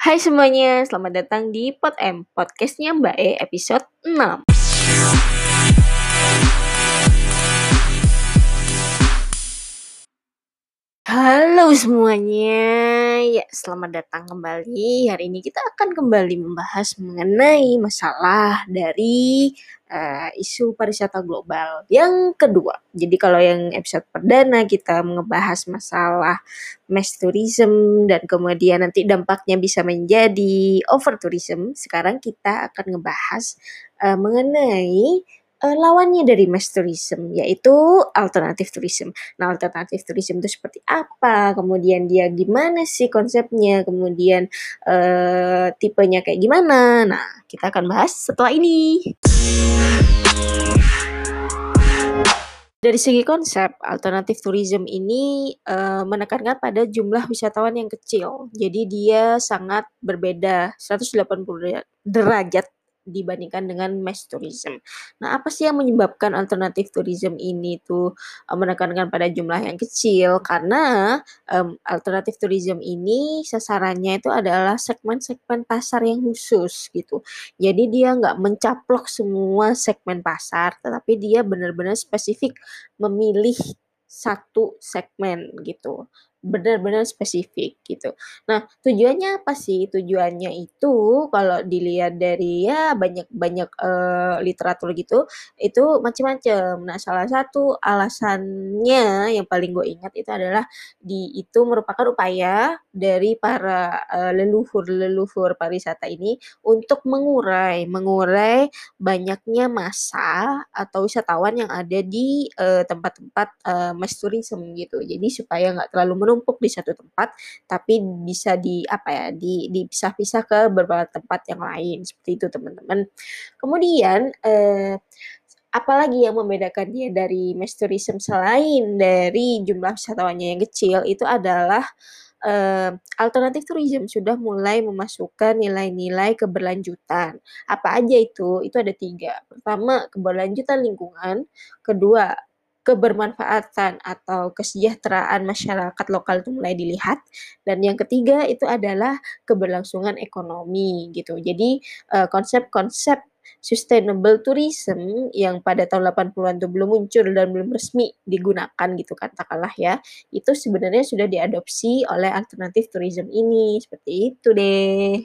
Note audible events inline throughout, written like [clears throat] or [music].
Hai semuanya, selamat datang di Pod M, podcastnya Mbak E episode 6. Halo semuanya, ya selamat datang kembali. Hari ini kita akan kembali membahas mengenai masalah dari uh, isu pariwisata global yang kedua. Jadi kalau yang episode perdana kita membahas masalah mass tourism dan kemudian nanti dampaknya bisa menjadi over tourism. Sekarang kita akan ngebahas uh, mengenai uh, lawannya dari mass tourism yaitu alternatif tourism. Nah, alternatif tourism itu seperti apa? Kemudian dia gimana sih konsepnya? Kemudian uh, tipenya kayak gimana? Nah, kita akan bahas setelah ini. Dari segi konsep, alternatif tourism ini uh, menekankan pada jumlah wisatawan yang kecil. Jadi dia sangat berbeda 180 derajat dibandingkan dengan mass tourism. Nah, apa sih yang menyebabkan alternatif tourism ini tuh uh, menekankan pada jumlah yang kecil? Karena um, alternatif tourism ini sasarannya itu adalah segmen-segmen pasar yang khusus gitu. Jadi dia nggak mencaplok semua segmen pasar, tetapi dia benar-benar spesifik memilih satu segmen gitu benar-benar spesifik gitu. Nah, tujuannya apa sih? Tujuannya itu kalau dilihat dari ya banyak-banyak uh, literatur gitu, itu macam-macam. Nah, salah satu alasannya yang paling gue ingat itu adalah di itu merupakan upaya dari para uh, leluhur-leluhur pariwisata ini untuk mengurai mengurai banyaknya masa atau wisatawan yang ada di tempat-tempat uh, tempat -tempat, uh, mass tourism gitu. Jadi supaya nggak terlalu menumpuk di satu tempat, tapi bisa di apa ya, di dipisah-pisah ke beberapa tempat yang lain, seperti itu teman-teman. Kemudian, eh, apalagi yang membedakan dia dari mass tourism selain dari jumlah wisatawannya yang kecil, itu adalah uh, alternatif tourism sudah mulai memasukkan nilai-nilai keberlanjutan. Apa aja itu? Itu ada tiga. Pertama, keberlanjutan lingkungan. Kedua, kebermanfaatan atau kesejahteraan masyarakat lokal itu mulai dilihat dan yang ketiga itu adalah keberlangsungan ekonomi gitu. Jadi uh, konsep-konsep sustainable tourism yang pada tahun 80-an itu belum muncul dan belum resmi digunakan gitu katakanlah ya. Itu sebenarnya sudah diadopsi oleh alternatif tourism ini. Seperti itu deh.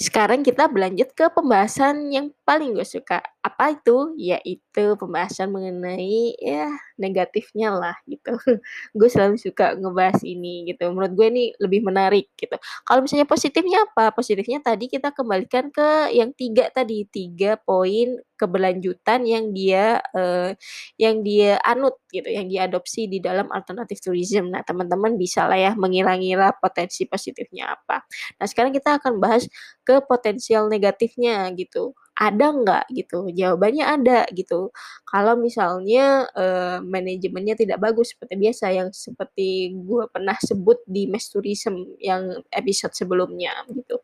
Sekarang kita berlanjut ke pembahasan yang paling gue suka. Apa itu? Yaitu pembahasan mengenai ya negatifnya lah gitu. [laughs] gue selalu suka ngebahas ini gitu. Menurut gue ini lebih menarik gitu. Kalau misalnya positifnya apa? Positifnya tadi kita kembalikan ke yang tiga tadi, tiga poin keberlanjutan yang dia uh, yang dia anut gitu, yang diadopsi di dalam alternatif tourism. Nah, teman-teman bisa lah ya mengira-ngira potensi positifnya apa. Nah, sekarang kita akan bahas ke potensial negatifnya gitu ada nggak gitu? Jawabannya ada gitu. Kalau misalnya uh, manajemennya tidak bagus seperti biasa yang seperti gue pernah sebut di mass tourism yang episode sebelumnya gitu.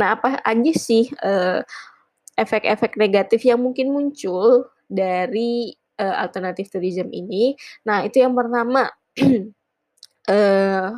Nah apa aja sih uh, efek-efek negatif yang mungkin muncul dari uh, alternatif tourism ini. Nah, itu yang pertama [clears throat] uh,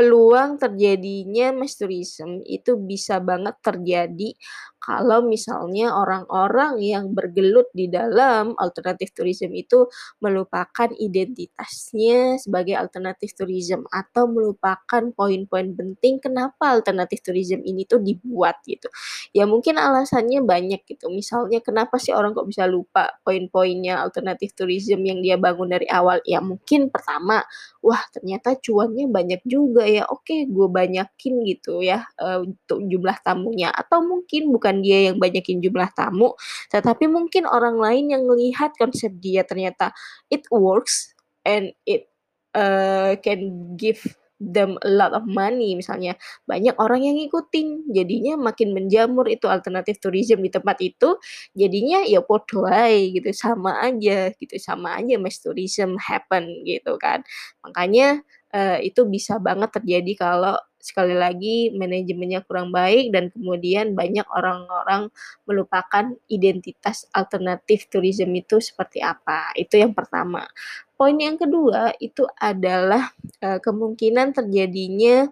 peluang terjadinya mass tourism itu bisa banget terjadi kalau misalnya orang-orang yang bergelut di dalam alternatif tourism itu melupakan identitasnya sebagai alternatif tourism atau melupakan poin-poin penting kenapa alternatif tourism ini tuh dibuat gitu. Ya mungkin alasannya banyak gitu. Misalnya kenapa sih orang kok bisa lupa poin-poinnya alternatif tourism yang dia bangun dari awal? Ya mungkin pertama, wah ternyata cuannya banyak juga ya. Oke, gue banyakin gitu ya uh, untuk jumlah tamunya. Atau mungkin bukan dia yang banyakin jumlah tamu, tetapi mungkin orang lain yang melihat konsep dia ternyata it works and it uh, can give them a lot of money. Misalnya banyak orang yang ngikutin jadinya makin menjamur itu alternatif tourism di tempat itu jadinya ya podo gitu. Sama aja gitu. Sama aja mass tourism happen gitu kan. Makanya eee, itu bisa banget terjadi kalau sekali lagi manajemennya kurang baik dan kemudian banyak orang-orang melupakan identitas alternatif tourism itu seperti apa, itu yang pertama. Poin yang kedua itu adalah, eee, kemungkinan terjadinya,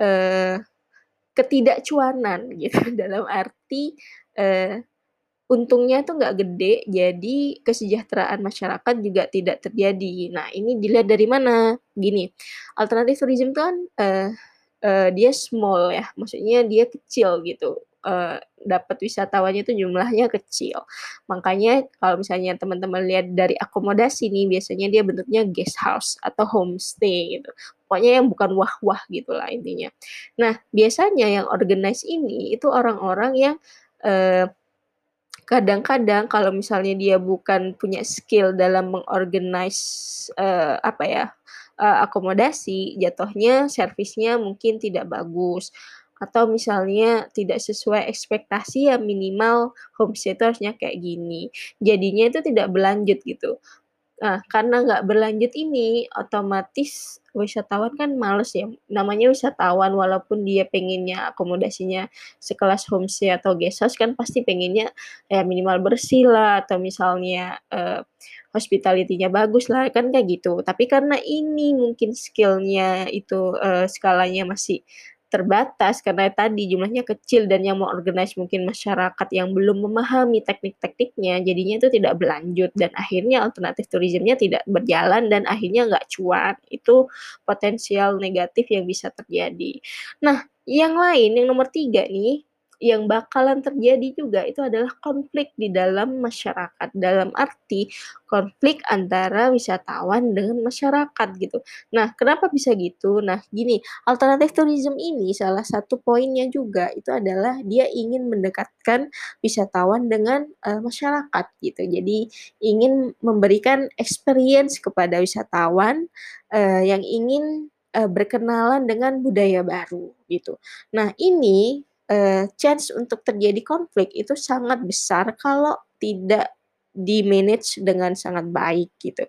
eee, ketidakcuanan gitu [laughs] dalam arti, eee, untungnya tuh nggak gede, jadi kesejahteraan masyarakat juga tidak terjadi. Nah, ini dilihat dari mana? Gini, alternatif tourism itu kan, eee eee, dia small ya, maksudnya dia kecil gitu, eee, dapat wisatawannya itu jumlahnya kecil. Makanya kalau misalnya teman-teman lihat dari akomodasi nih, biasanya dia bentuknya guest house atau homestay gitu. Pokoknya yang bukan wah-wah gitulah intinya. Nah, biasanya yang organize ini, itu orang-orang yang, eee, kadang-kadang kalau misalnya dia bukan punya skill dalam mengorganize, eee, apa ya, eee, akomodasi, jatuhnya servisnya mungkin tidak bagus, atau misalnya tidak sesuai ekspektasi ya minimal homestay harusnya kayak gini. Jadinya itu tidak berlanjut gitu. Nah, karena nggak berlanjut ini, otomatis wisatawan kan males ya, namanya wisatawan walaupun dia pengennya akomodasinya sekelas homestay atau guest house kan pasti pengennya ya minimal bersih lah, atau misalnya, eee, hospitality-nya bagus lah, kan kayak gitu. Tapi karena ini mungkin skill-nya itu, eee, skalanya masih terbatas karena tadi jumlahnya kecil dan yang mengorganize mungkin masyarakat yang belum memahami teknik-tekniknya, jadinya itu tidak berlanjut dan akhirnya alternatif tourism-nya tidak berjalan dan akhirnya nggak cuan. Itu potensial negatif yang bisa terjadi. Nah, yang lain, yang nomor 3 nih, yang bakalan terjadi juga itu adalah konflik di dalam masyarakat, dalam arti konflik antara wisatawan dengan masyarakat gitu. Nah, kenapa bisa gitu? Nah, gini, alternatif tourism ini salah satu poinnya juga itu adalah dia ingin mendekatkan wisatawan dengan, eee, masyarakat gitu. Jadi ingin memberikan experience kepada wisatawan, eee, yang ingin, eee, berkenalan dengan budaya baru gitu. Nah ini, eee, chance untuk terjadi konflik itu sangat besar kalau tidak di-manage dengan sangat baik gitu.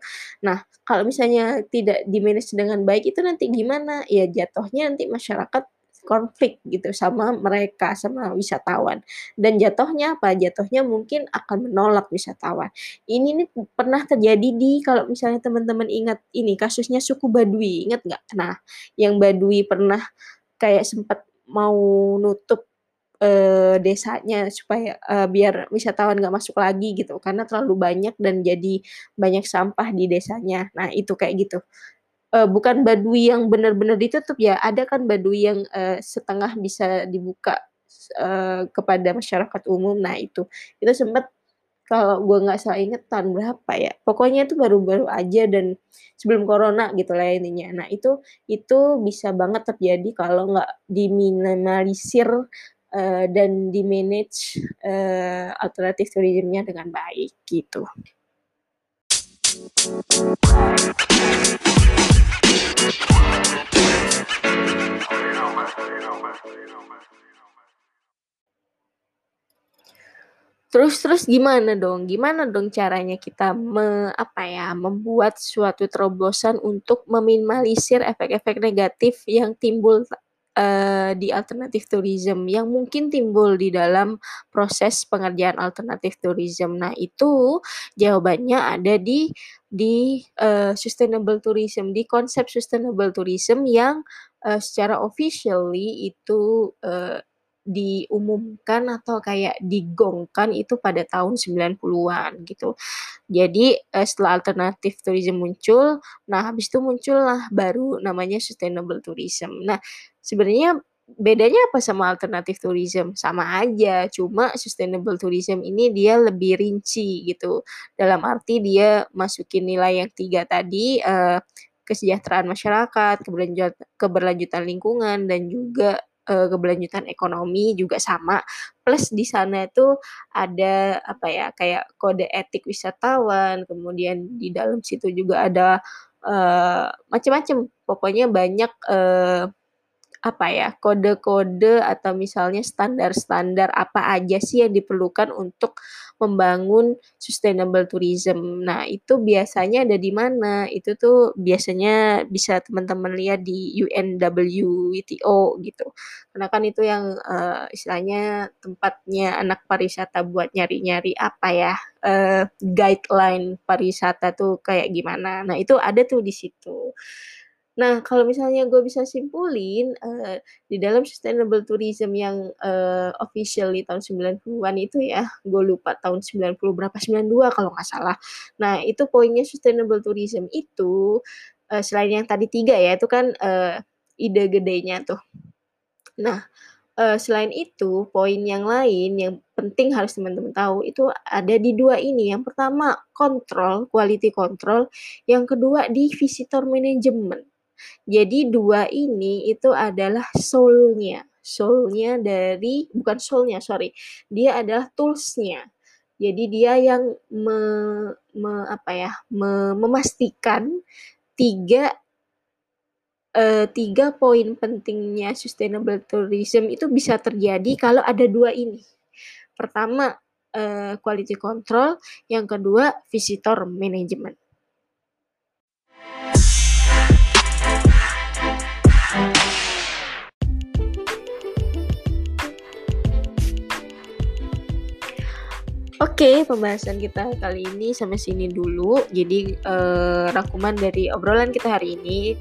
Nah, kalau misalnya tidak di-manage dengan baik itu nanti gimana? Ya jatuhnya nanti masyarakat konflik gitu sama mereka, sama wisatawan. Dan jatuhnya apa? Jatuhnya mungkin akan menolak wisatawan. Ini nih pernah terjadi di kalau misalnya teman-teman ingat ini kasusnya suku Baduy, ingat nggak? Nah, yang Baduy pernah kayak sempet mau nutup, eee, desanya supaya, eee, biar wisatawan nggak masuk lagi gitu, karena terlalu banyak dan jadi banyak sampah di desanya. Nah, itu kayak gitu. Eee, bukan Baduy yang bener-bener ditutup ya, ada kan Baduy yang, eee, setengah bisa dibuka, eee, kepada masyarakat umum, nah itu. Itu sempet kalau gue nggak salah inget tahun berapa ya, pokoknya itu baru-baru aja dan sebelum corona gitulah ya intinya. Nah itu itu bisa banget terjadi kalau nggak diminimalisir, eee, dan di-manage, eee, alternatif tourism-nya dengan baik, gitu. Terus terus gimana dong gimana dong caranya kita me apa ya, membuat suatu terobosan untuk meminimalisir efek-efek negatif yang timbul, eee, di alternatif tourism, yang mungkin timbul di dalam proses pengerjaan alternatif tourism. Nah itu, jawabannya ada di di, eee, sustainable tourism, di konsep sustainable tourism yang, eee, secara officially itu, eee, diumumkan atau kayak digaungkan itu pada tahun 90-an gitu. Jadi, eee, setelah alternatif tourism muncul, nah habis itu muncullah baru namanya sustainable tourism. Nah, sebenarnya bedanya apa sama alternatif tourism? Sama aja, cuma sustainable tourism ini dia lebih rinci gitu, dalam arti dia masukin nilai yang 3 tadi, eee, kesejahteraan masyarakat, keberlanjut keberlanjutan lingkungan, dan juga, eee, keberlanjutan ekonomi juga sama, plus di sana itu ada apa ya, kayak kode etik wisatawan, kemudian di dalam situ juga ada, eee, macem-macem, pokoknya banyak, eee, apa ya, kode-kode atau misalnya standar-standar apa aja sih yang diperlukan untuk membangun sustainable tourism. Nah, itu biasanya ada di mana? Itu tuh biasanya bisa teman-teman lihat di UNWTO gitu. Karena kan itu yang, eee, istilahnya tempatnya anak pariwisata buat nyari-nyari apa ya, eee, guideline pariwisata tuh kayak gimana. Nah, itu ada tuh di situ. Nah, kalau misalnya gue bisa simpulin, eee, di dalam sustainable tourism yang, eee, officially tahun 90-an itu ya, gue lupa tahun 90 berapa, 92 kalau nggak salah. Nah, itu poinnya sustainable tourism itu, eee, selain yang tadi 3 ya, itu kan, eee, ide gedenya tuh. Nah, eee, selain itu, poin yang lain yang penting harus teman-teman tahu, itu ada di 2 ini. Yang pertama, kontrol, quality control, yang kedua di visitor management. Jadi 2 ini itu adalah soul-nya, soul-nya dari bukan soul-nya, sorry, dia adalah tools-nya. Jadi dia yang me me apa ya, me memastikan 3 eee, 3 poin pentingnya sustainable tourism itu bisa terjadi kalau ada 2 ini. Pertama, eee, quality control, yang kedua visitor management. Oke, pembahasan kita kali ini sampai sini dulu. Jadi, eee, rangkuman dari obrolan kita hari ini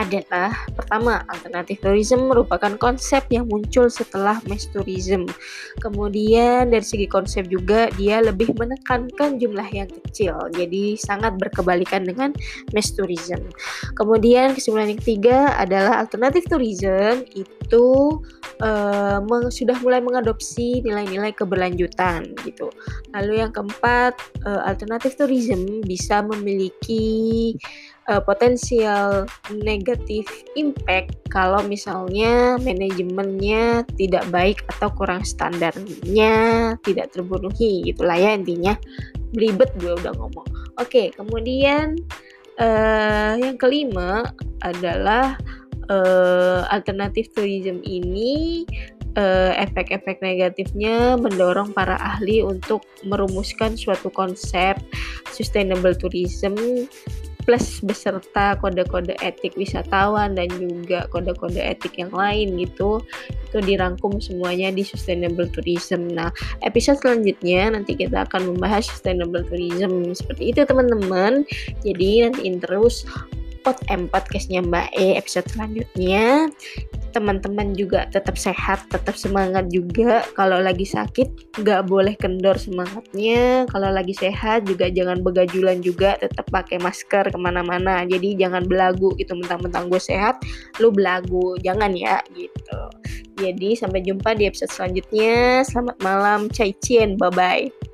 adalah pertama, alternatif tourism merupakan konsep yang muncul setelah mass tourism. Kemudian dari segi konsep juga dia lebih menekankan jumlah yang kecil, jadi sangat berkebalikan dengan mass tourism. Kemudian kesimpulan yang ketiga adalah alternatif tourism itu, meng sudah mulai mengadopsi nilai-nilai keberlanjutan gitu. Lalu yang keempat, eee, alternatif tourism bisa memiliki, eee, potensial negatif impact kalau misalnya manajemennya tidak baik atau kurang standarnya tidak terpenuhi gitulah ya intinya. Belibet gue udah ngomong. Oke, kemudian, eee, yang kelima adalah, eee, alternatif tourism ini efek-efek negatifnya mendorong para ahli untuk merumuskan suatu konsep sustainable tourism plus beserta kode-kode etik wisatawan dan juga kode-kode etik yang lain gitu. Itu dirangkum semuanya di sustainable tourism. Nah, episode selanjutnya nanti kita akan membahas sustainable tourism seperti itu teman-teman. Jadi nantiin terus Pod M podcastnya Mbak E episode selanjutnya teman-teman juga tetap sehat, tetap semangat juga. Kalau lagi sakit, nggak boleh kendor semangatnya. Kalau lagi sehat juga jangan begajulan juga, tetap pakai masker ke mana-mana. Jadi jangan belagu gitu, mentang-mentang gue sehat, lu belagu. Jangan ya, gitu. Jadi sampai jumpa di episode selanjutnya. Selamat malam, cai cien, bye-bye.